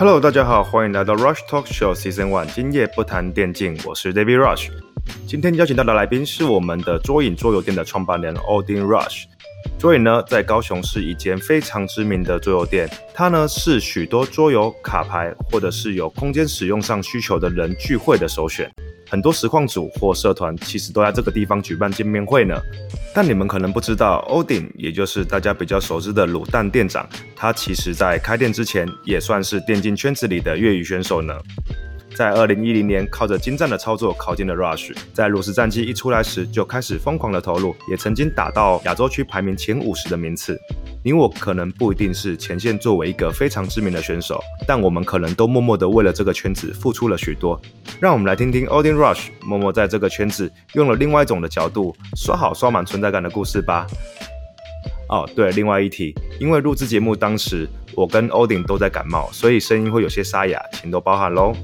Hello，大家好，欢迎来到 Rush Talk Show Season One。今夜不谈电竞，我是 David Rush。今天邀请到的来宾是我们的桌影桌游店的创办人 Odin Rush。桌椅呢，在高雄是一间非常知名的桌游店，它呢是许多桌游、卡牌或者是有空间使用上需求的人聚会的首选。很多实况组或社团其实都在这个地方举办见面会呢。但你们可能不知道，Odin，也就是大家比较熟知的卤蛋店长，他其实在开店之前也算是电竞圈子里的业余选手呢。在二零一零年，靠着精湛的操作考进了 Rush，在炉石战绩一出来时就开始疯狂的投入，也曾经打到亚洲区排名前五十的名次。你我可能不一定是前线作为一个非常知名的选手，但我们可能都默默的为了这个圈子付出了许多。让我们来听听 Odin Rush 默默在这个圈子用了另外一种的角度刷好刷满存在感的故事吧。哦，对，另外一题，因为录制节目当时我跟 Odin 都在感冒，所以声音会有些沙哑，请多包涵喽。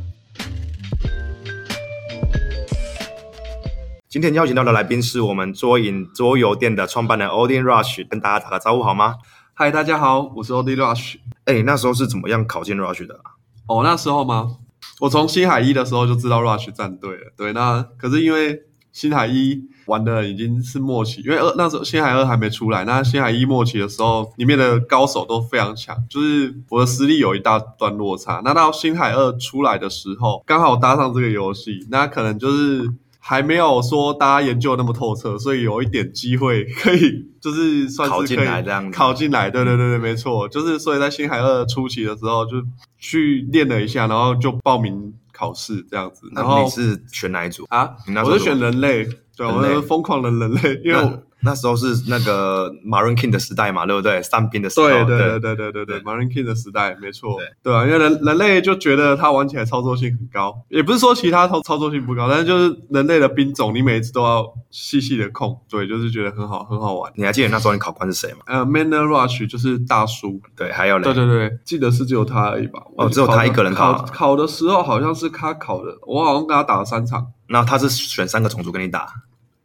今天邀请到的来宾是我们桌影桌游店的创办人 Odin Rush，跟大家打个招呼好吗？嗨，大家好，我是 Odin Rush。哎，那时候是怎么样考进 Rush 的？哦，那时候吗？我从星海一的时候就知道 Rush 战队了。对，那可是因为星海一玩的已经是末期，因为二那时候星海二还没出来。那星海一末期的时候，里面的高手都非常强，就是我的实力有一大段落差。那到星海二出来的时候，刚好搭上这个游戏，那可能就是。还没有说大家研究那么透彻，所以有一点机会可以，就是算是可以考进来。对对对对，没错，就是所以在星海二初期的时候就去练了一下，然后就报名考试这样子。然后你是选哪一组啊？我是选人类，对，我是 疯狂的人类，因为。那时候是那个 Marine King 的时代嘛，对不对？三兵的时代。对对对对对对对，Marine King 的时代，没错。对啊，因为人人类就觉得它玩起来操作性很高，也不是说其他操操作性不高，但是就是人类的兵种，你每一次都要细细的控，对，就是觉得很好很好玩。你还记得那时候你考官是谁吗？呃，Manner Rush 就是大叔。对，还有嘞。对对对，记得是只有他而已吧？哦，只有他一个人考。考的时候好像是他考的，我好像跟他打了三场。那他是选三个种族跟你打？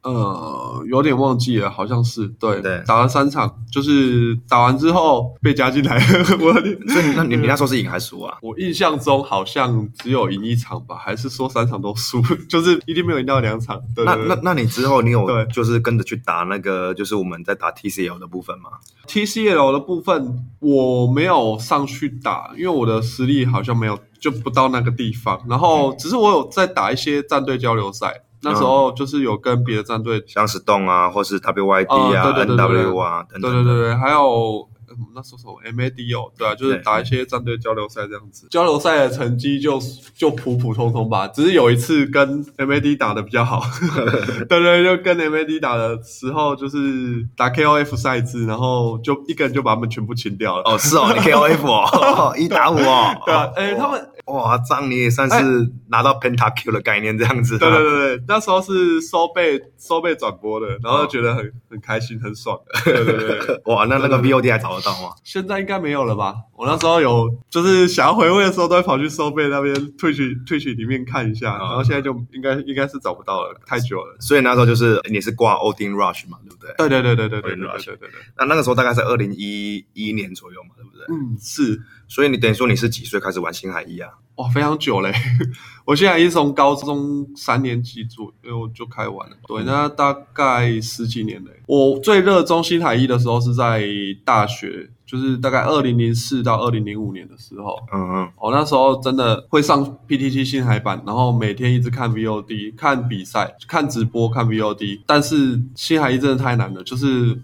呃，有点忘记了，好像是对，打了三场，就是打完之后被加进来。我，所以那你你那时候是赢还是输啊？我印象中好像只有赢一场吧，还是说三场都输？就是一定没有赢到两场。那那那你之后你有就是跟着去打那个就是我们在打 TCL 的部分吗？TCL 的部分我没有上去打，因为我的实力好像没有就不到那个地方。然后只是我有在打一些战队交流赛。那时候就是有跟别的战队，像是动啊，或是 WYD 啊、NW 啊等等。对对对对，还有。那时候 MAD 哦，对啊，就是打一些战队交流赛这样子。交流赛的成绩就就普普通通吧，只是有一次跟 MAD 打的比较好。对对，就跟 MAD 打的时候，就是打 KOF 赛制，然后就一个人就把他们全部清掉了。哦，是哦，你 KOF 哦，一打五哦。对啊，哎，他们哇，这样你也算是拿到 Pentakill 的概念这样子。对对对对，那时候是收备收备转播的，然后觉得很很开心，很爽。对对对，哇，那那个 VOD 还找得到。现在应该没有了吧？我那时候有，就是想要回味的时候，都会跑去收费那边退去退去里面看一下。然后现在就应该应该是找不到了，太久了。所以那时候就是你是挂 Odin Rush 嘛，对不对？对对对对对对，Rush 对对对。那那个时候大概是二零一一年左右嘛，对不对？嗯，是。所以你等于说你是几岁开始玩新海一啊？哇，非常久嘞！我现在一从高中三年级左右就开玩了，对，那大概十几年嘞。我最热衷新海一的时候是在大学，就是大概二零零四到二零零五年的时候。嗯嗯，我那时候真的会上 PTT 新海版，然后每天一直看 VOD、看比赛、看直播、看 VOD。但是新海一真的太难了，就是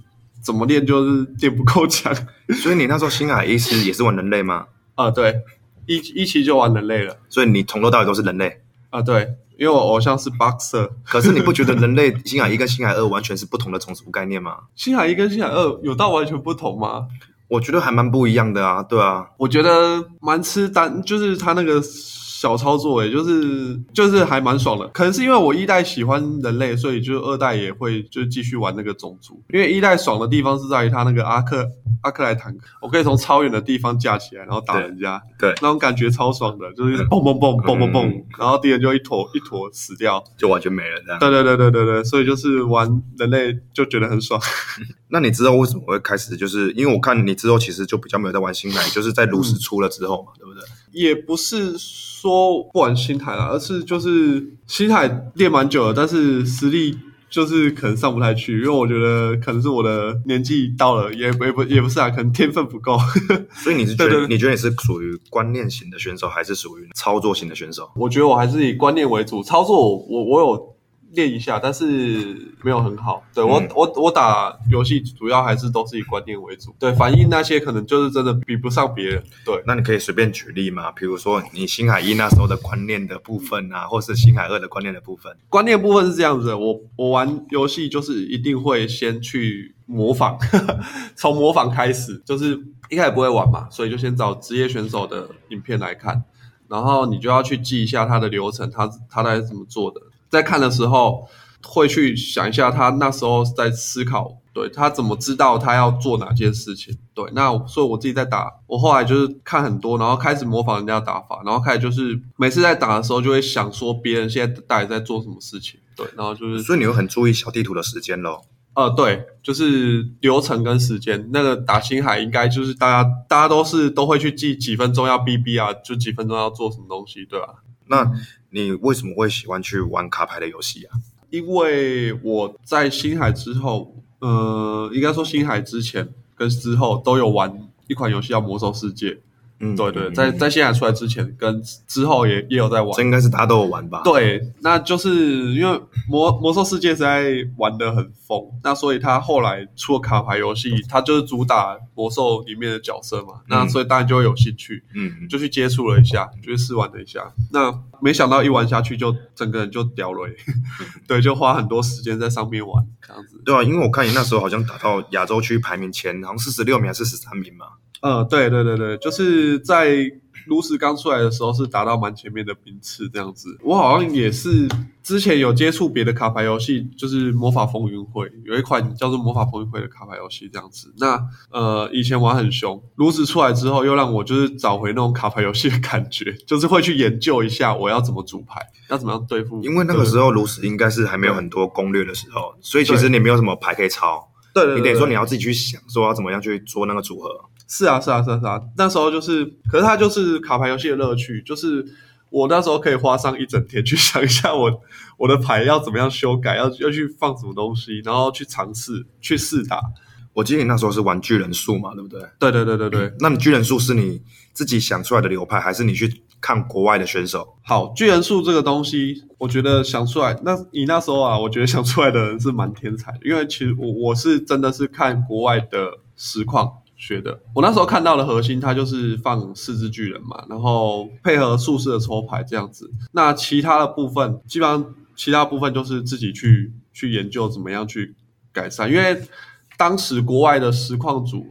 怎么练就是练不够强。所以你那时候星海一师也是玩人类吗？啊，对，一一期就玩人类了。所以你从头到尾都是人类啊？对，因为我偶像是 Boxer。可是你不觉得人类星海一跟星海二完全是不同的种族概念吗？星海一跟星海二有到完全不同吗？我觉得还蛮不一样的啊，对啊。我觉得蛮吃单，就是他那个。小操作诶，就是就是还蛮爽的，可能是因为我一代喜欢人类，所以就二代也会就继续玩那个种族。因为一代爽的地方是在于它那个阿克阿克莱坦克，我可以从超远的地方架起来，然后打人家，对，那种感觉超爽的，就是嘣嘣嘣嘣嘣嘣，然后敌人就一坨一坨死掉，就完全没了这样。对对对对对对，所以就是玩人类就觉得很爽。那你知道为什么会开始？就是因为我看你之后其实就比较没有在玩新奶，就是在炉石出了之后嘛，对不对？也不是说不玩新台啦，而是就是新台练蛮久了，但是实力就是可能上不太去，因为我觉得可能是我的年纪到了，也不也不也不是啊，可能天分不够。所以你是 觉得你觉得你是属于观念型的选手，还是属于操作型的选手？我觉得我还是以观念为主，操作我我有练一下，但是没有很好。对我、嗯我我打游戏主要还是都是以观念为主，对反应那些可能就是真的比不上别人。对，那你可以随便举例嘛？比如说你星海一那时候的观念的部分啊，或是星海二的观念的部分。观念部分是这样子的，我我玩游戏就是一定会先去模仿，从模仿开始，就是一开始不会玩嘛，所以就先找职业选手的影片来看，然后你就要去记一下他的流程，他他大概是怎么做的。在看的时候，会去想一下他那时候在思考，对他怎么知道他要做哪件事情。对，那所以我自己在打，我后来就是看很多，然后开始模仿人家的打法，然后开始就是每次在打的时候就会想说别人现在到底在做什么事情。对，然后就是所以你会很注意小地图的时间咯。呃，对，就是流程跟时间。那个打星海应该就是大家大家都是都会去记几分钟要 BB 啊，就几分钟要做什么东西，对吧、那你为什么会喜欢去玩卡牌的游戏啊？因为我在星海之后，呃，应该说星海之前跟之后都有玩一款游戏叫《魔兽世界》。嗯，对对，嗯在在星海出来之前跟之后也也有在玩这。应该是大家都有玩吧？，对，那就是因为魔魔兽世界实在玩的很疯，那所以他后来出了卡牌游戏，他就是主打魔兽里面的角色嘛，那所以当然就会有兴趣，嗯，就去接触了一下，就去试玩了一下。那没想到一玩下去就整个人就掉了，对，就花很多时间在上面玩这样子。对啊，因为我看你那时候好像打到亚洲区排名前，好像四十六名还是十三名嘛。呃，对对对对，就是在炉石刚出来的时候是达到蛮前面的名次这样子。我好像也是之前有接触别的卡牌游戏，就是魔法风云会有一款叫做魔法风云会的卡牌游戏这样子。那呃以前玩很凶，炉石出来之后又让我就是找回那种卡牌游戏的感觉，就是会去研究一下我要怎么组牌，要怎么样对付。因为那个时候炉石应该是还没有很多攻略的时候，所以其实你没有什么牌可以抄，对对对对你等于说你要自己去想，说要怎么样去做那个组合。是啊，是啊，是啊，是啊。那时候就是，可是它就是卡牌游戏的乐趣，就是我那时候可以花上一整天去想一下我我的牌要怎么样修改，要 要去放什么东西，然后去尝试去试打。我记得你那时候是玩巨人术嘛，对不对？对对对对对。那你巨人术是你自己想出来的流派，还是你去看国外的选手？好，巨人术这个东西，我觉得想出来，那你那时候啊，我觉得想出来的人是蛮天才的，因为其实我我是真的是看国外的实况学的。我那时候看到的核心，它就是放四只巨人嘛，然后配合术士的抽牌这样子。那其他的部分，基本上其他部分就是自己去去研究怎么样去改善，因为当时国外的实况组，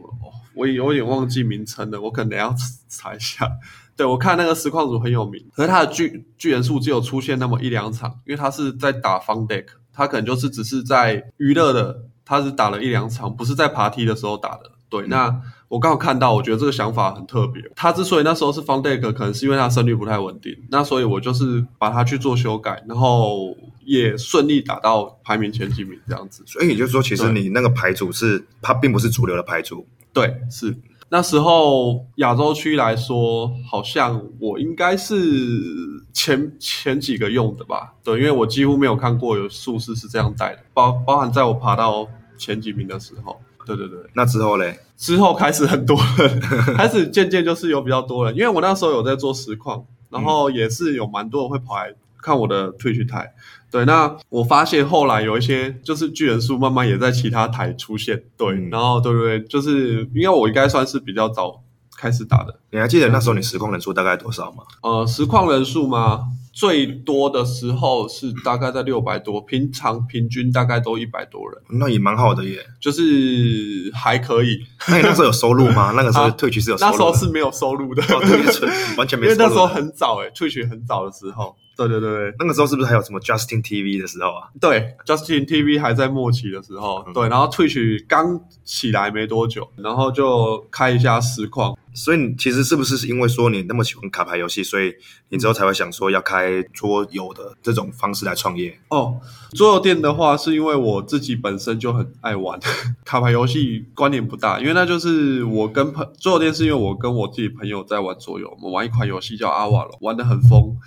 我也有点忘记名称了，我可能要 查一下。对，我看那个实况组很有名，可是他的巨巨人数只有出现那么一两场，因为他是在打 fun deck，他可能就是只是在娱乐的，他是打了一两场，不是在爬梯的时候打的。对，那我刚好看到，我觉得这个想法很特别。他之所以那时候是 fun deck，可能是因为他胜率不太稳定，那所以我就是把它去做修改，然后也顺利打到排名前几名这样子。所以也就是说，其实你那个牌组是它并不是主流的牌组。对，是那时候亚洲区来说，好像我应该是前前几个用的吧？对，因为我几乎没有看过有术士是这样带的，包包含在我爬到前几名的时候。对对对，那之后嘞，之后开始很多人，开始渐渐就是有比较多人，因为我那时候有在做实况，然后也是有蛮多人会跑来看我的 Twitch 台。对，那我发现后来有一些就是巨人数慢慢也在其他台出现，对，嗯然后对不对？就是因为我应该算是比较早开始打的，你还记得那时候你实况人数大概多少吗？呃，实况人数吗，最多的时候是大概在六百多，平常平均大概都一百多人，那也蛮好的耶。就是还可以。那你那时候有收入吗？那个时候啊退群是有收入的。那时候是没有收入的，完全没因为那时候。很早诶、退群很早的时候，对对对对那个时候是不是还有什么 Justin TV 的时候啊？对，Justin TV 还在末期的时候，嗯对，然后 Twitch 刚起来没多久，然后就开一下实况。所以你其实是不是因为说你那么喜欢卡牌游戏，所以你之后才会想说要开桌游的这种方式来创业？哦，桌游店的话，是因为我自己本身就很爱玩 卡牌游戏，关联不大，因为那就是我跟朋桌游店是因为我跟我自己朋友在玩桌游，我们玩一款游戏叫阿瓦隆，玩的很疯。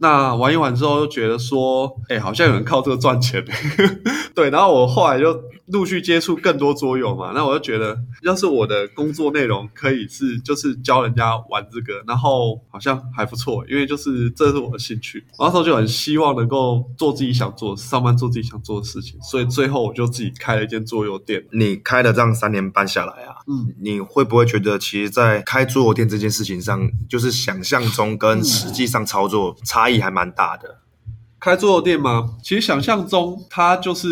那玩一玩之后，就觉得说，哎、好像有人靠这个赚钱，对。然后我后来就陆续接触更多桌游嘛，那我就觉得，要是我的工作内容可以是就是教人家玩这个，然后好像还不错，因为就是这是我的兴趣。我那时候就很希望能够做自己想做的，上班做自己想做的事情，所以最后我就自己开了一间桌游店。你开了这样三年半下来啊，嗯，你会不会觉得，其实，在开桌游店这件事情上，就是想象中跟实际上操作差异还蛮大的？开桌游店吗？其实想象中它就是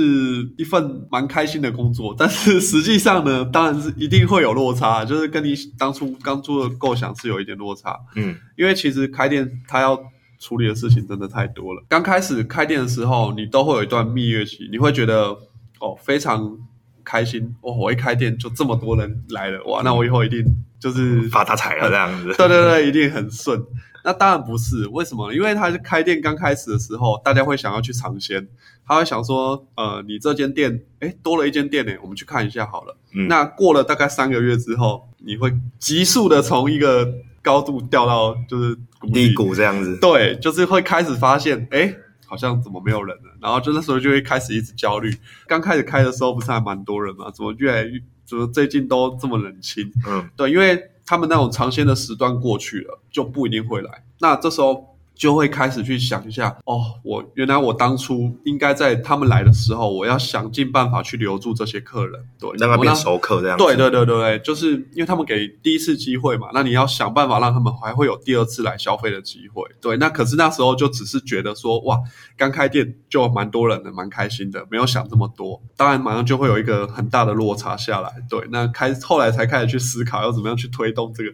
一份蛮开心的工作，但是实际上呢，当然是一定会有落差，就是跟你当初刚做的构想是有一点落差。嗯，因为其实开店它要处理的事情真的太多了。刚开始开店的时候，你都会有一段蜜月期，你会觉得哦非常开心哦，我一开店就这么多人来了，哇，那我以后一定就是发大财了这样子。对对对，一定很顺。那当然不是，为什么？因为他是开店刚开始的时候，大家会想要去尝鲜，他会想说，呃，你这间店，哎，多了一间店呢，我们去看一下好了。嗯那过了大概三个月之后，你会急速的从一个高度掉到就是低谷这样子，对，就是会开始发现，哎，好像怎么没有人了？然后就那时候就会开始一直焦虑。刚开始开的时候不是还蛮多人嘛？怎么越来越，怎么最近都这么冷清？嗯，对，因为他们那种尝鲜的时段过去了，就不一定会来。那这时候就会开始去想一下，哦，我原来我当初应该在他们来的时候，我要想尽办法去留住这些客人，对，让他变熟客这样子。对对对对对，就是因为他们给第一次机会嘛，那你要想办法让他们还会有第二次来消费的机会。对，那可是那时候就只是觉得说，哇，刚开店就蛮多人的，蛮开心的，没有想这么多。当然，马上就会有一个很大的落差下来。对，那开后来才开始去思考要怎么样去推动这个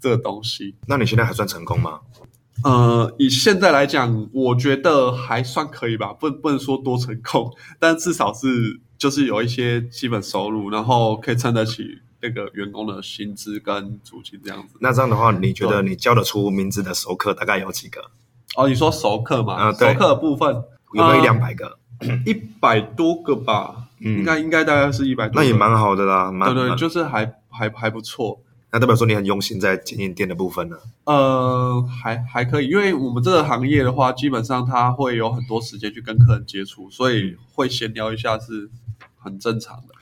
这个东西。那你现在还算成功吗？呃，以现在来讲，我觉得还算可以吧，不不能说多成功，但至少是就是有一些基本收入，然后可以撑得起那个员工的薪资跟租金这样子。那这样的话，你觉得你叫得出名字的熟客大概有几个？哦，你说熟客嘛？啊熟客的部分有没有一呃两百个？一百多个吧，嗯应该应该大概是一百多。那也蛮好的啦，蛮对对，就是还还还不错。那代表说你很用心在经营店的部分呢。呃，还还可以，因为我们这个行业的话，基本上他会有很多时间去跟客人接触，所以会闲聊一下是很正常的。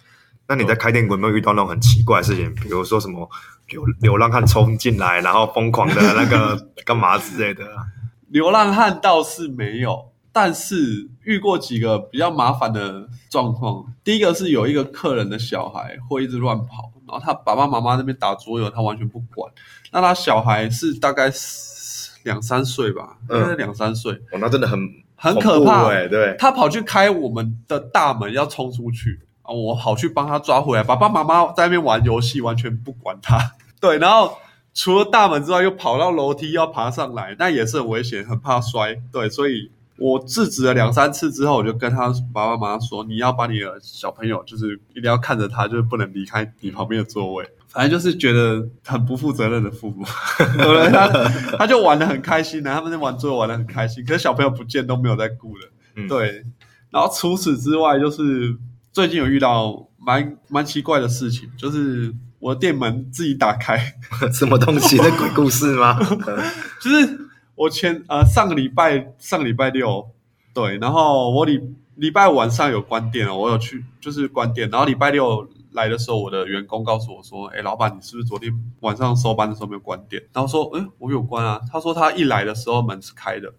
那你在开店有没有遇到那种很奇怪的事情？比如说什么流流浪汉冲进来，然后疯狂的那个 干嘛之类的？流浪汉倒是没有，但是遇过几个比较麻烦的状况。第一个是有一个客人的小孩会一直乱跑，然后他爸爸妈妈那边打桌游，他完全不管。那他小孩是大概两三岁吧，嗯应该是两三岁，哦，那真的很很可怕哎、对，他跑去开我们的大门，要冲出去啊！我跑去帮他抓回来。爸爸妈妈在那边玩游戏，完全不管他。对，然后除了大门之外，又跑到楼梯要爬上来，那也是很危险，很怕摔。对，所以我制止了两三次之后，我就跟他爸爸妈妈说：“你要把你的小朋友，就是一定要看着他，就是不能离开你旁边的座位。”反正就是觉得很不负责任的父母，对不对？他他就玩的很开心啊，他们在玩桌游玩的很开心，可是小朋友不见都没有在顾了。嗯，对，然后除此之外，就是最近有遇到蛮蛮奇怪的事情，就是我的店门自己打开，什么东西？那鬼故事吗？就是我前呃上个礼拜上个礼拜六，对，然后我礼礼拜晚上有关店了，我有去就是关店，然后礼拜六来的时候，我的员工告诉我说：“哎，老板，你是不是昨天晚上收班的时候没有关店？”然后说：“哎，我有关啊。”他说他一来的时候门是开的，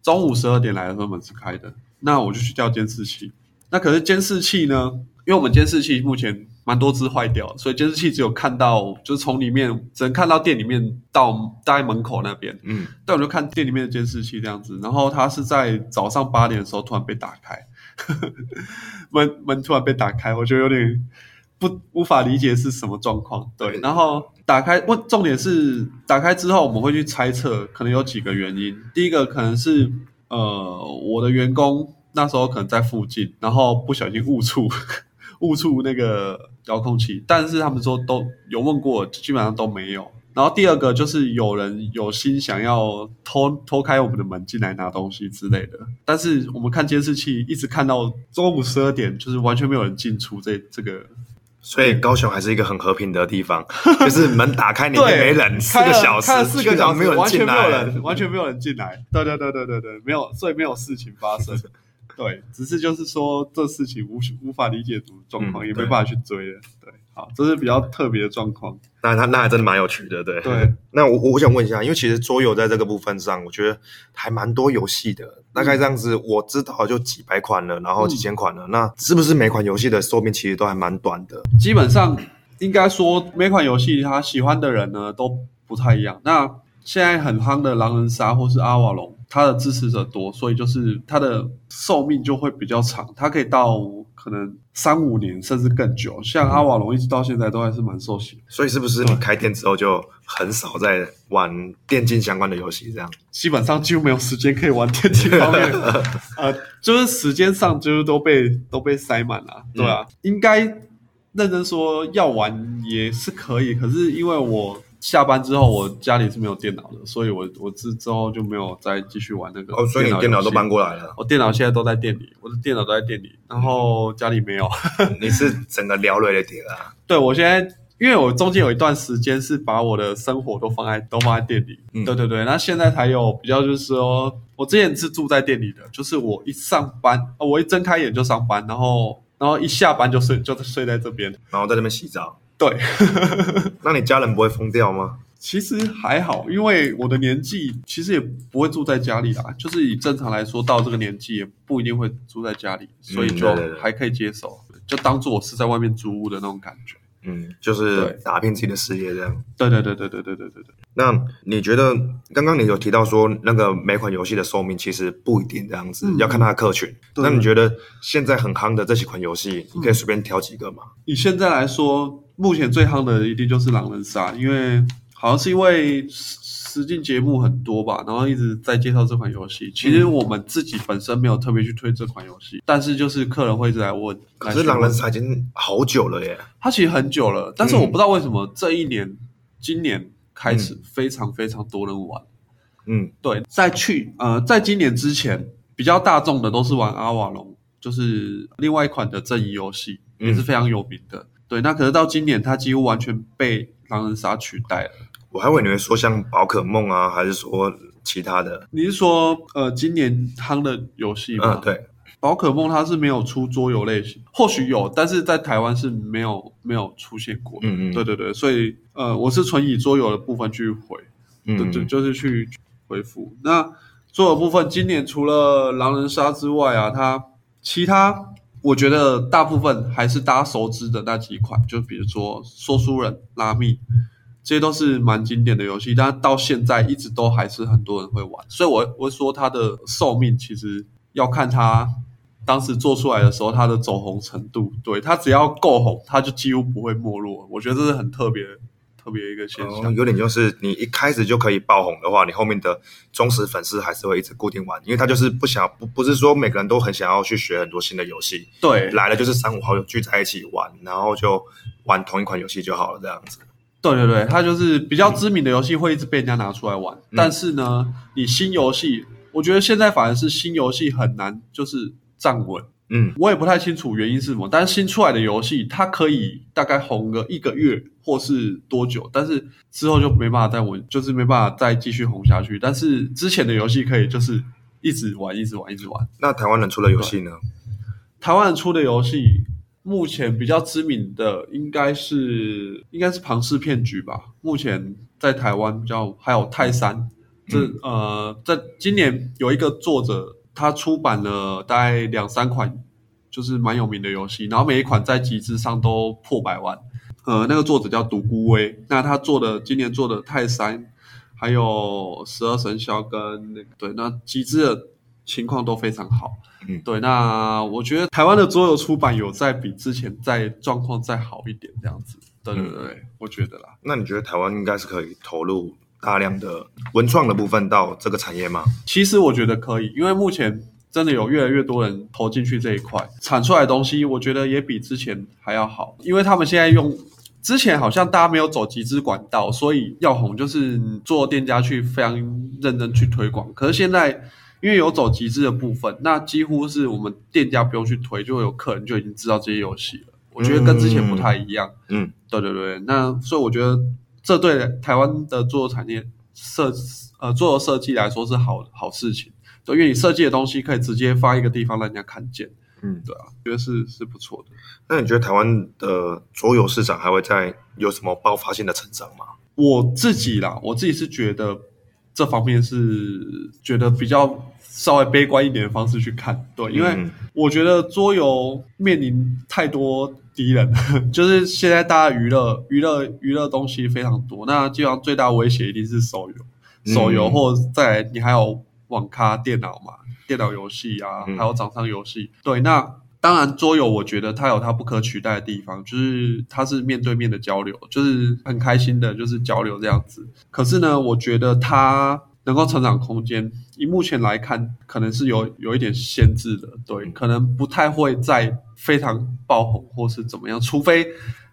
中午十二点来的时候门是开的，那我就去调监视器。那可是监视器呢？因为我们监视器目前蛮多只坏掉，所以监视器只有看到，就是从里面只能看到店里面到大概门口那边。嗯，但我就看店里面的监视器这样子，然后它是在早上八点的时候突然被打开，门门突然被打开，我觉得有点不无法理解是什么状况。对，然后打开问重点是打开之后，我们会去猜测可能有几个原因。第一个可能是呃，我的员工那时候可能在附近，然后不小心误触误触那个遥控器，但是他们说都有问过，基本上都没有。然后第二个就是有人有心想要偷偷开我们的门进来拿东西之类的，但是我们看监视器一直看到中午十二点，就是完全没有人进出这这个。所以高雄还是一个很和平的地方，就是门打开里面没人，四个小时，四个小时没有人完全进来，没有人，完全没有人进来。对对对对对对，没有，所以没有事情发生。对，只是就是说这事情无无法理解的状况，嗯也没办法去追了。对，好，这是比较特别的状况。那他那还真的蛮有趣的，对。对，那我我我想问一下，因为其实桌游在这个部分上，我觉得还蛮多游戏的，大概这样子，我知道就几百款了，然后几千款了。那是不是每款游戏的寿命其实都还蛮短的？基本上应该说每款游戏他喜欢的人呢都不太一样。那现在很夯的狼人杀或是阿瓦隆，它的支持者多，所以就是他的寿命就会比较长，它可以到可能三五年甚至更久。像阿瓦隆一直到现在都还是蛮受喜，所以是不是你开店之后就很少在玩电竞相关的游戏？这样基本上几乎没有时间可以玩电竞方面，呃，就是时间上就是都被都被塞满了，对啊，应该认真说要玩也是可以，可是因为我下班之后我家里是没有电脑的，所以我我之之后就没有再继续玩那个哦，所以你电脑都搬过来了，我电脑现在都在店里，我的电脑都在店里，然后家里没有。你是整个聊累了点啊？对我现在，因为我中间有一段时间是把我的生活都放在都放在店里，嗯对对对，那现在才有比较就是说，我之前是住在店里的，就是我一上班，呃我一睁开眼就上班，然后然后一下班就睡就睡在这边，然后在那边洗澡，对，那你家人不会疯掉吗？其实还好，因为我的年纪其实也不会住在家里啦，就是以正常来说，到这个年纪也不一定会住在家里，所以就还可以接受，就当做我是在外面租屋的那种感觉。嗯，就是打拼自己的事业这样。对对对对对对对对对。那你觉得刚刚你有提到说，那个每款游戏的寿命其实不一定这样子，嗯要看它的客群。那你觉得现在很夯的这几款游戏，你可以随便挑几个吗？以现在来说，目前最夯的一定就是狼人杀，因为好像是因为实实境节目很多吧，然后一直在介绍这款游戏。其实我们自己本身没有特别去推这款游戏，但是就是客人会一直来问。可是狼人杀已经好久了耶。它其实很久了，但是我不知道为什么这一年、今年开始非常非常多人玩。嗯对，在去呃，在今年之前，比较大众的都是玩阿瓦隆，就是另外一款的阵营游戏，嗯也是非常有名的。对，那可是到今年，它几乎完全被狼人杀取代了。我还以为你会说像宝可梦啊，还是说其他的？你是说呃，今年夯的游戏吗？嗯，，对，宝可梦它是没有出桌游类型，或许有，但是在台湾是没有没有出现过的。嗯嗯，对对对，所以呃，我是纯以桌游的部分去回。对嗯，对，就是去回复。那桌游部分，今年除了狼人杀之外啊，它其他我觉得大部分还是大家熟知的那几款，就比如说说书人、拉密，这些都是蛮经典的游戏，但到现在一直都还是很多人会玩。所以我我说它的寿命其实要看它。当时做出来的时候，它的走红程度，对它只要够红，它就几乎不会没落。我觉得这是很特别、特别一个现象。哦，有点就是你一开始就可以爆红的话，你后面的忠实粉丝还是会一直固定玩，因为他就是不想不不是说每个人都很想要去学很多新的游戏，对，来了就是三五好友聚在一起玩，然后就玩同一款游戏就好了，这样子。对对对，他就是比较知名的游戏会一直被人家拿出来玩，但是呢，你新游戏，我觉得现在反而是新游戏很难就是站稳。嗯我也不太清楚原因是什么，但是新出来的游戏它可以大概红个一个月或是多久，但是之后就没办法再稳，就是没办法再继续红下去。但是之前的游戏可以就是一直玩，一直玩，一直玩。那台湾人出的游戏呢？台湾人出的游戏，目前比较知名的应该是应该是庞氏骗局吧。目前在台湾比较还有泰山，这、呃，在今年有一个作者，他出版了大概两三款，就是蛮有名的游戏，然后每一款在集资上都破百万。呃，那个作者叫独孤威，那他做的今年做的泰山，还有十二生肖跟那个对，那集资的情况都非常好。嗯对，那我觉得台湾的桌游出版有在比之前在状况再好一点，这样子。对对对，对我觉得啦。那你觉得台湾应该是可以投入大量的文创的部分到这个产业吗？其实我觉得可以，因为目前真的有越来越多人投进去这一块，产出来的东西，我觉得也比之前还要好。因为他们现在用之前好像大家没有走集资管道，所以要红就是做店家去非常认真去推广。可是现在因为有走集资的部分，那几乎是我们店家不用去推，就会有客人就已经知道这些游戏了。我觉得跟之前不太一样。嗯，对对对，那所以我觉得这对台湾的桌游产业设呃桌游设计来说是好好事情，对，因为你设计的东西可以直接发一个地方让人家看见，嗯，对啊，觉得是是不错的。那你觉得台湾的桌游市场还会在有什么爆发性的成长吗？我自己啦，我自己是觉得这方面是觉得比较稍微悲观一点的方式去看，对，因为嗯我觉得桌游面临太多敌人，就是现在大家娱乐娱乐娱乐东西非常多，那基本上最大威胁一定是手游，嗯手游或者再来你还有网咖电脑嘛，电脑游戏啊，嗯还有掌上游戏，对，那。当然，桌游我觉得它有它不可取代的地方，就是它是面对面的交流，就是很开心的，就是交流这样子。可是呢，我觉得它能够成长空间，以目前来看，可能是有有一点限制的，对，可能不太会再非常爆红或是怎么样，除非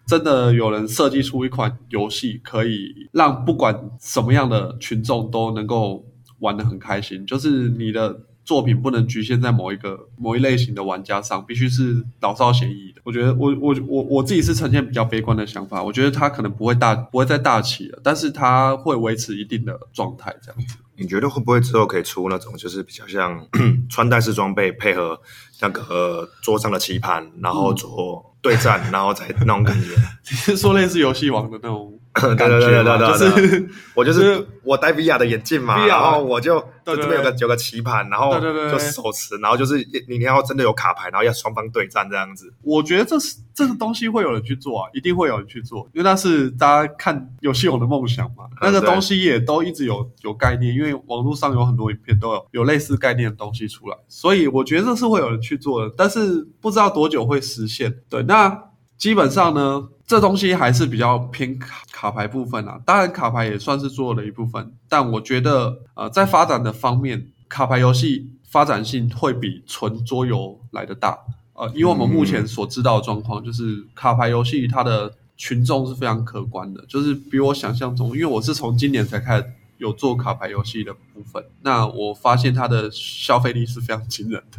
真的有人设计出一款游戏，可以让不管什么样的群众都能够玩得很开心，就是你的。作品不能局限在某一个某一类型的玩家上，必须是老少咸宜的。我觉得我我我我自己是呈现比较悲观的想法，我觉得它可能不会大不会再大起了，但是它会维持一定的状态这样子。你觉得会不会之后可以出那种就是比较像 穿戴式装备配合那个、呃桌上的棋盘，然后做对战，然后再那种感觉？你是说类似游戏王的那种对 感对对？对对对就是 我就就是是我戴 VR 的眼镜嘛然后我就对这边有个有个棋盘，然后对对对对就手持，然后就是你你要真的有卡牌，然后要双方对战这样子。我觉得这是这个东西会有人去做啊，一定会有人去做，因为那是大家看游戏王的梦想嘛。那个东西也都一直有有概念，因为网络上有很多影片都有有类似概念的东西出来，所以我觉得这是会有人去做的，但是不知道多久会实现。对，那基本上呢，这东西还是比较偏卡卡牌部分啊。当然，卡牌也算是做了一部分，但我觉得呃，在发展的方面，卡牌游戏发展性会比纯桌游来的大。呃，以我们目前所知道的状况，就是卡牌游戏它的群众是非常可观的，就是比我想象中，因为我是从今年才开始有做卡牌游戏的部分，那我发现它的消费力是非常惊人的。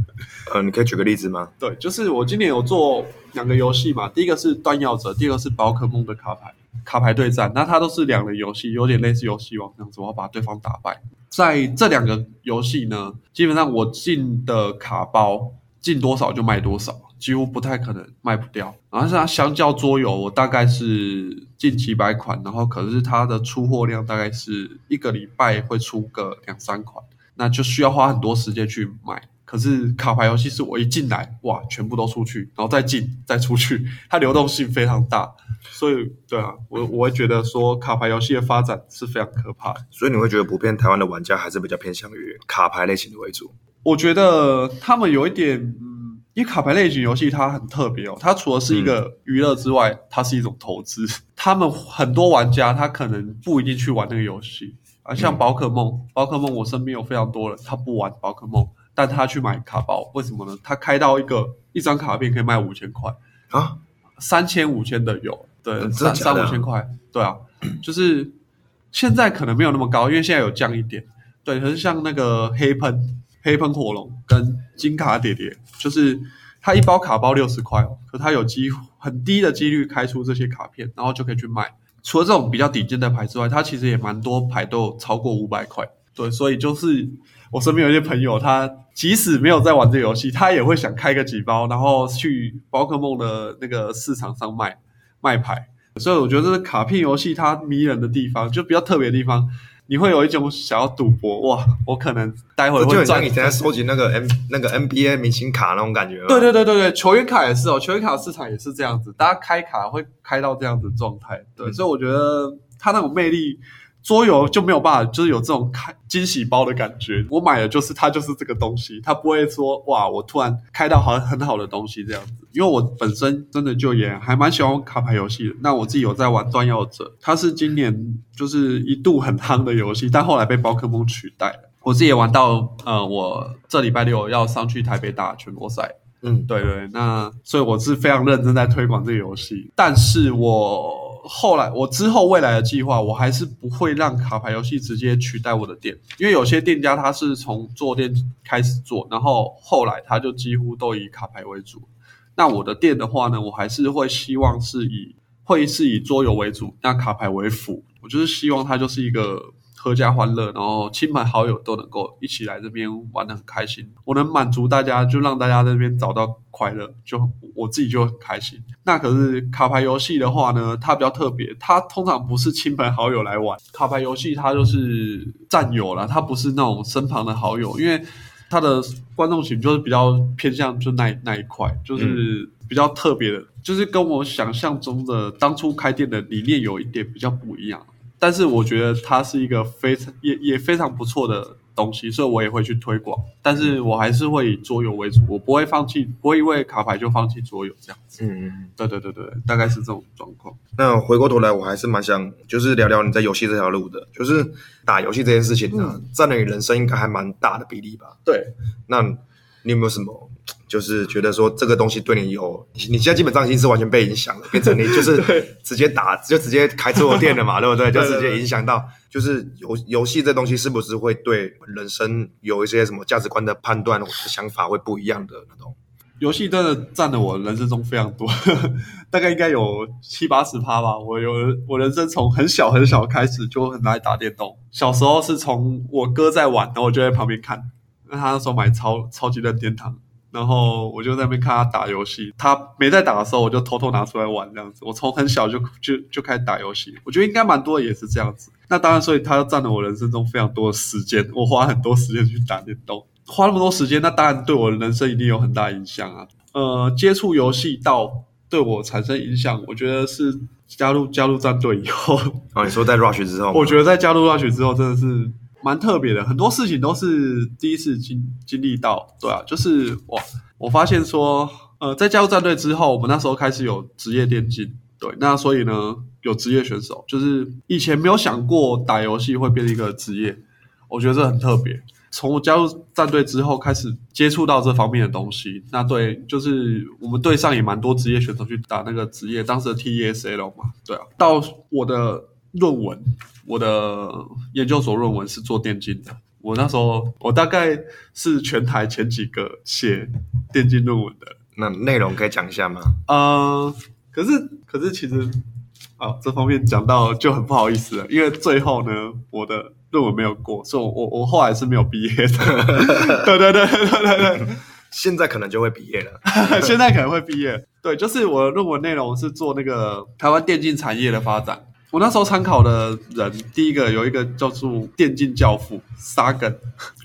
呃，你可以举个例子吗？对，就是我今年有做两个游戏嘛，第一个是断药者，第二个是宝可梦的卡牌卡牌对战，那它都是两人游戏，有点类似游戏王这样子，我要把对方打败。在这两个游戏呢，基本上我进的卡包进多少就卖多少，几乎不太可能卖不掉。然后是它相较桌游，我大概是近几百款，然后可是它的出货量大概是一个礼拜会出个两三款，那就需要花很多时间去买。可是卡牌游戏是我一进来，哇，全部都出去，然后再进再出去，它流动性非常大，所以对啊，我我会觉得说卡牌游戏的发展是非常可怕的。所以你会觉得普遍台湾的玩家还是比较偏向于卡牌类型的为主。我觉得他们有一点，嗯，因为卡牌类型游戏它很特别哦，它除了是一个娱乐之外，它是一种投资。他们很多玩家他可能不一定去玩那个游戏。啊，像宝可梦，宝可梦我身边有非常多人，他不玩宝可梦，但他去买卡包，为什么呢？他开到一个一张卡片可以卖五千块，啊，三千五千的有，对，三三五千块，对啊，就是现在可能没有那么高，因为现在有降一点，对，可是像那个黑喷黑喷火龙跟金卡叠叠，就是它一包卡包六十块，可它有机很低的几率开出这些卡片，然后就可以去卖。除了这种比较顶尖的牌之外，它其实也蛮多牌都有超过五百块，对，所以就是我身边有一些朋友，他即使没有在玩这游戏，他也会想开个几包，然后去宝可梦的那个市场上卖卖牌。所以我觉得这是卡片游戏它迷人的地方，就比较特别的地方。你会有一种想要赌博，哇，我可能待会就会像以前在收集那个 M 那个 NBA 明星卡那种感觉。对，对对对对，球员卡也是哦，球员卡市场也是这样子，大家开卡会开到这样子状态。对，嗯所以我觉得它那种魅力桌游就没有办法，就是有这种开惊喜包的感觉。我买的就是它，就是这个东西，它不会说哇，我突然开到好很好的东西这样子。因为我本身真的就也还蛮喜欢卡牌游戏的。那我自己有在玩《断药者》，它是今年就是一度很夯的游戏，但后来被宝可梦取代了。我自己也玩到，呃，我这礼拜六要上去台北打全国赛。嗯，对对，那所以我是非常认真在推广这个游戏，但是我。后来，我之后未来的计划，我还是不会让卡牌游戏直接取代我的店，因为有些店家他是从做店开始做，然后后来他就几乎都以卡牌为主。那我的店的话呢，我还是会希望是以会是以桌游为主，那卡牌为辅。我就是希望它就是一个。阖家欢乐，然后亲朋好友都能够一起来这边玩的很开心。我能满足大家，就让大家这边找到快乐，就我自己就很开心。那可是卡牌游戏的话呢，它比较特别，它通常不是亲朋好友来玩。卡牌游戏它就是战友了，它不是那种身旁的好友，因为它的观众群就是比较偏向就那那一块，就是比较特别的，就是跟我想象中的当初开店的理念有一点比较不一样。但是我觉得它是一个非常也也非常不错的东西，所以我也会去推广。但是我还是会以桌游为主，我不会放弃，不会因为卡牌就放弃桌游这样子。嗯嗯，对对对对，大概是这种状况。那回过头来，我还是蛮想就是聊聊你在游戏这条路的，就是打游戏这件事情呢，占了你人生应该还蛮大的比例吧？对，那你有没有什么？就是觉得说这个东西对你有，你现在基本上已经是完全被影响了，变成你就是 直接打就直接开桌游店了嘛，对不对？就直接影响到，就是游游戏这东西是不是会对人生有一些什么价值观的判断想法会不一样的那种？游戏真的占了我人生中非常多，大概应该有七八十趴吧。我有我人生从很小很小开始就很爱打电动，小时候是从我哥在玩，然后我就在旁边看，那他那时候买超超级任天堂。然后我就在那边看他打游戏，他没在打的时候，我就偷偷拿出来玩这样子。我从很小就就就开始打游戏，我觉得应该蛮多也是这样子。那当然，所以他占了我人生中非常多的时间，我花很多时间去打电动，花那么多时间，那当然对我的人生一定有很大影响啊。呃，接触游戏到对我产生影响，我觉得是加入加入战队以后。哦，你说在 Rush 之后？我觉得在加入 Rush 之后，真的是。蛮特别的，很多事情都是第一次经经历到，对啊，就是哇，我发现说，呃，在加入战队之后，我们那时候开始有职业电竞，对，那所以呢，有职业选手，就是以前没有想过打游戏会变成一个职业，我觉得这很特别。从我加入战队之后，开始接触到这方面的东西，那对，就是我们队上也蛮多职业选手去打那个职业，当时的 T E S L 嘛，对啊，到我的。论文，我的研究所论文是做电竞的。我那时候，我大概是全台前几个写电竞论文的。那内容可以讲一下吗？呃，可是，可是其实，啊，这方面讲到就很不好意思了，因为最后呢，我的论文没有过，所以我我后来是没有毕业的。对对对对对对，现在可能就会毕业了，现在可能会毕业。对，就是我的论文内容是做那个台湾电竞产业的发展。我那时候参考的人，第一个有一个叫做电竞教父沙根。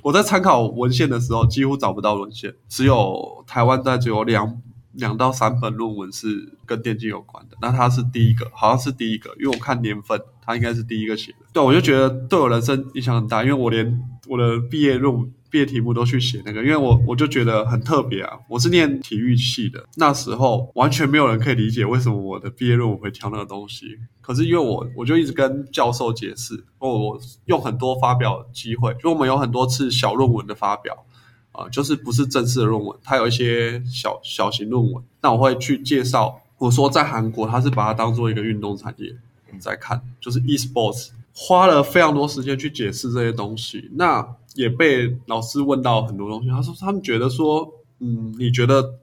我在参考文献的时候，几乎找不到文献，只有台湾在只有两两到三本论文是跟电竞有关的。那他是第一个，好像是第一个，因为我看年份，他应该是第一个写的。对，我就觉得对我人生影响很大，因为我连我的毕业论文。毕业题目都去写那个，因为我我就觉得很特别啊。我是念体育系的，那时候完全没有人可以理解为什么我的毕业论文会挑那个东西。可是因为我我就一直跟教授解释，我用很多发表机会，就我们有很多次小论文的发表啊，就是不是正式的论文，它有一些小小型论文。那我会去介绍，我说在韩国，他是把它当做一个运动产业在看，就是 e-sports，花了非常多时间去解释这些东西。那也被老师问到很多东西，他说他们觉得说，嗯，你觉得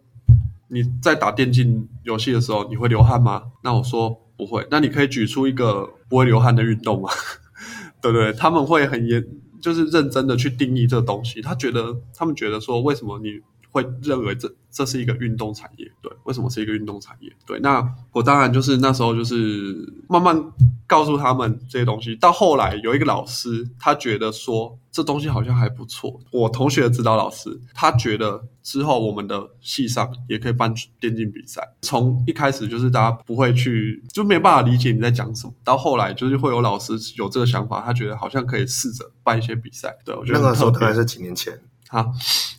你在打电竞游戏的时候你会流汗吗？那我说不会。那你可以举出一个不会流汗的运动吗？对不对？他们会很严，就是认真的去定义这个东西。他觉得他们觉得说，为什么你会认为这这是一个运动产业。对，为什么是一个运动产业？对，那我当然就是那时候就是慢慢告诉他们这些东西。到后来有一个老师，他觉得说这东西好像还不错。我同学的指导老师，他觉得之后我们的系上也可以办电竞比赛。从一开始就是大家不会去，就没办法理解你在讲什么。到后来就是会有老师有这个想法，他觉得好像可以试着办一些比赛。对我觉得那个时候大概是几年前，啊，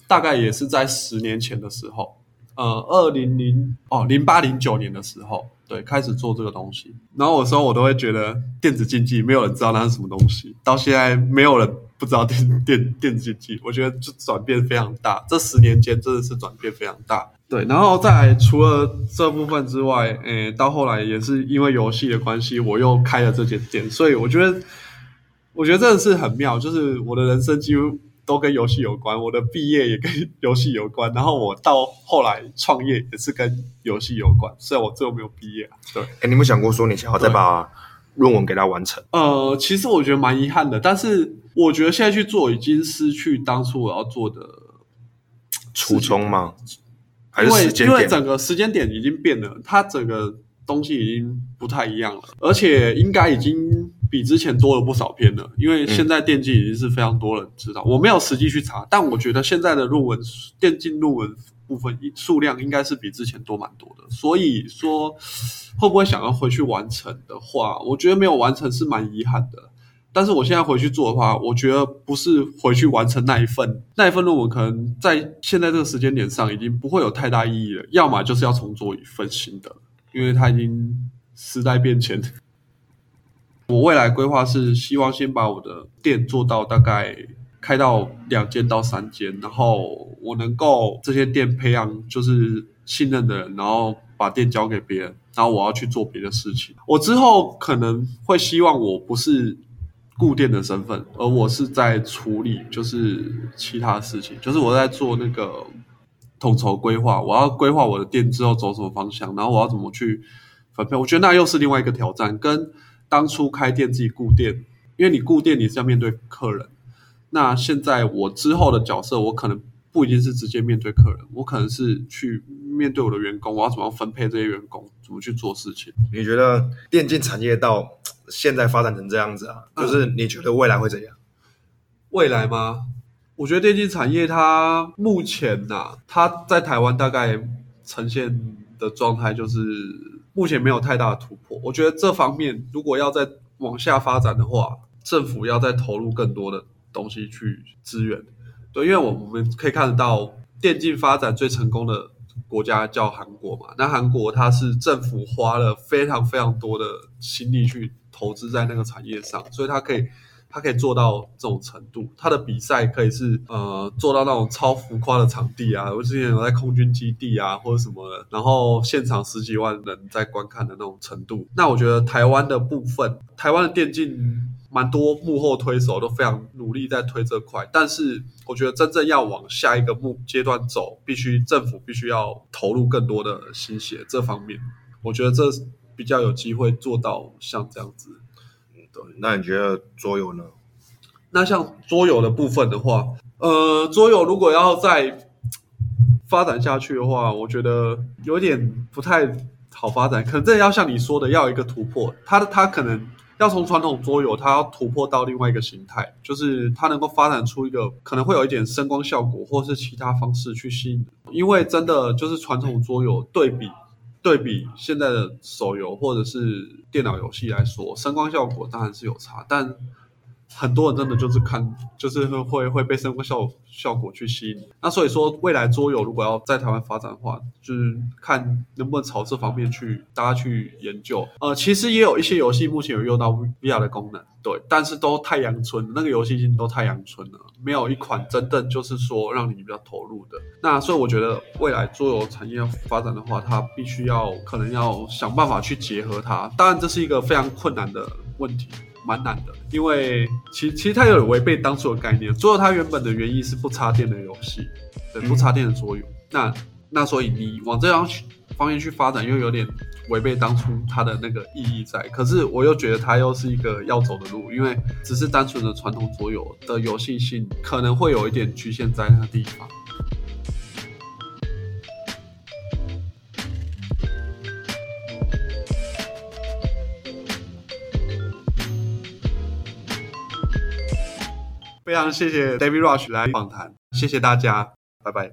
大概也是在十年前的时候，呃，二零零哦零八零九年的时候，对，开始做这个东西。然后有时候我都会觉得电子竞技没有人知道那是什么东西，到现在没有人不知道电 电电子竞技，我觉得就转变非常大。这十年间真的是转变非常大。对，然后再来除了这部分之外，诶，到后来也是因为游戏的关系，我又开了这间店，所以我觉得，我觉得真的是很妙，就是我的人生几乎都跟游戏有关，我的毕业也跟游戏有关，然后我到后来创业也是跟游戏有关，虽然我最后没有毕业啊。对，哎，你有没有想过说你想要再把论文给它完成？呃，其实我觉得蛮遗憾的，但是我觉得现在去做已经失去当初我要做的 初衷吗？还因为是时间？因为整个时间点已经变了，它整个东西已经不太一样了，而且应该已经比之前多了不少篇了。因为现在电竞已经是非常多人知道，我没有实际去查，但我觉得现在的论文电竞论文部分数量应该是比之前多蛮多的。所以说，会不会想要回去完成的话，我觉得没有完成是蛮遗憾的。但是我现在回去做的话，我觉得不是回去完成那一份那一份论文，可能在现在这个时间点上已经不会有太大意义了。要么就是要重做一份新的，因为它已经时代变迁。我未来规划是希望先把我的店做到大概开到两间到三间，然后我能够这些店培养就是信任的人，然后把店交给别人，然后我要去做别的事情。我之后可能会希望我不是固店的身份，而我是在处理就是其他事情，就是我在做那个统筹规划，我要规划我的店之后走什么方向，然后我要怎么去分配。我觉得那又是另外一个挑战，跟当初开店自己顾店，因为你顾店你是要面对客人，那现在我之后的角色，我可能不一定是直接面对客人，我可能是去面对我的员工，我要怎么样分配这些员工，怎么去做事情。你觉得电竞产业到现在发展成这样子啊，就是你觉得未来会怎样？未来吗？我觉得电竞产业它目前呐、它在台湾大概呈现的状态就是目前没有太大的突破。我觉得这方面如果要再往下发展的话，政府要再投入更多的东西去支援。对，因为我们可以看得到电竞发展最成功的国家叫韩国嘛，那韩国它是政府花了非常非常多的心力去投资在那个产业上，所以它可以他可以做到这种程度，他的比赛可以是呃做到那种超浮夸的场地啊，我之前有在空军基地啊或者什么的，然后现场十几万人在观看的那种程度。那我觉得台湾的部分，台湾的电竞。蛮多幕后推手都非常努力在推这块，但是我觉得真正要往下一个目阶段走，必须政府必须要投入更多的心血这方面，我觉得这比较有机会做到像这样子。对，那你觉得桌游呢？那像桌游的部分的话，呃，桌游如果要再发展下去的话，我觉得有点不太好发展，可能真的要像你说的，要一个突破，它它可能。要从传统桌游，它要突破到另外一个形态，就是它能够发展出一个可能会有一点声光效果，或是其他方式去吸引。因为真的就是传统桌游对比对比现在的手游或者是电脑游戏来说，声光效果当然是有差，但很多人真的就是看，就是会会被声光效效果去吸引。那所以说，未来桌游如果要在台湾发展的话，就是看能不能朝这方面去大家去研究。呃，其实也有一些游戏目前有用到 VR 的功能，对，但是都太阳春，那个游戏已经都太阳春了，没有一款真正就是说让你比较投入的。那所以我觉得未来桌游产业发展的话，它必须要可能要想办法去结合它。当然，这是一个非常困难的问题。蛮难的，因为其其实它有违背当初的概念。桌游它原本的原意是不插电的游戏，对，不插电的桌游。那那所以你往这样方面去发展，又有点违背当初它的那个意义在。可是我又觉得它又是一个要走的路，因为只是单纯的传统桌游的游戏性，可能会有一点局限在那个地方。非常谢谢 David Rush 来访谈，谢谢大家，拜拜。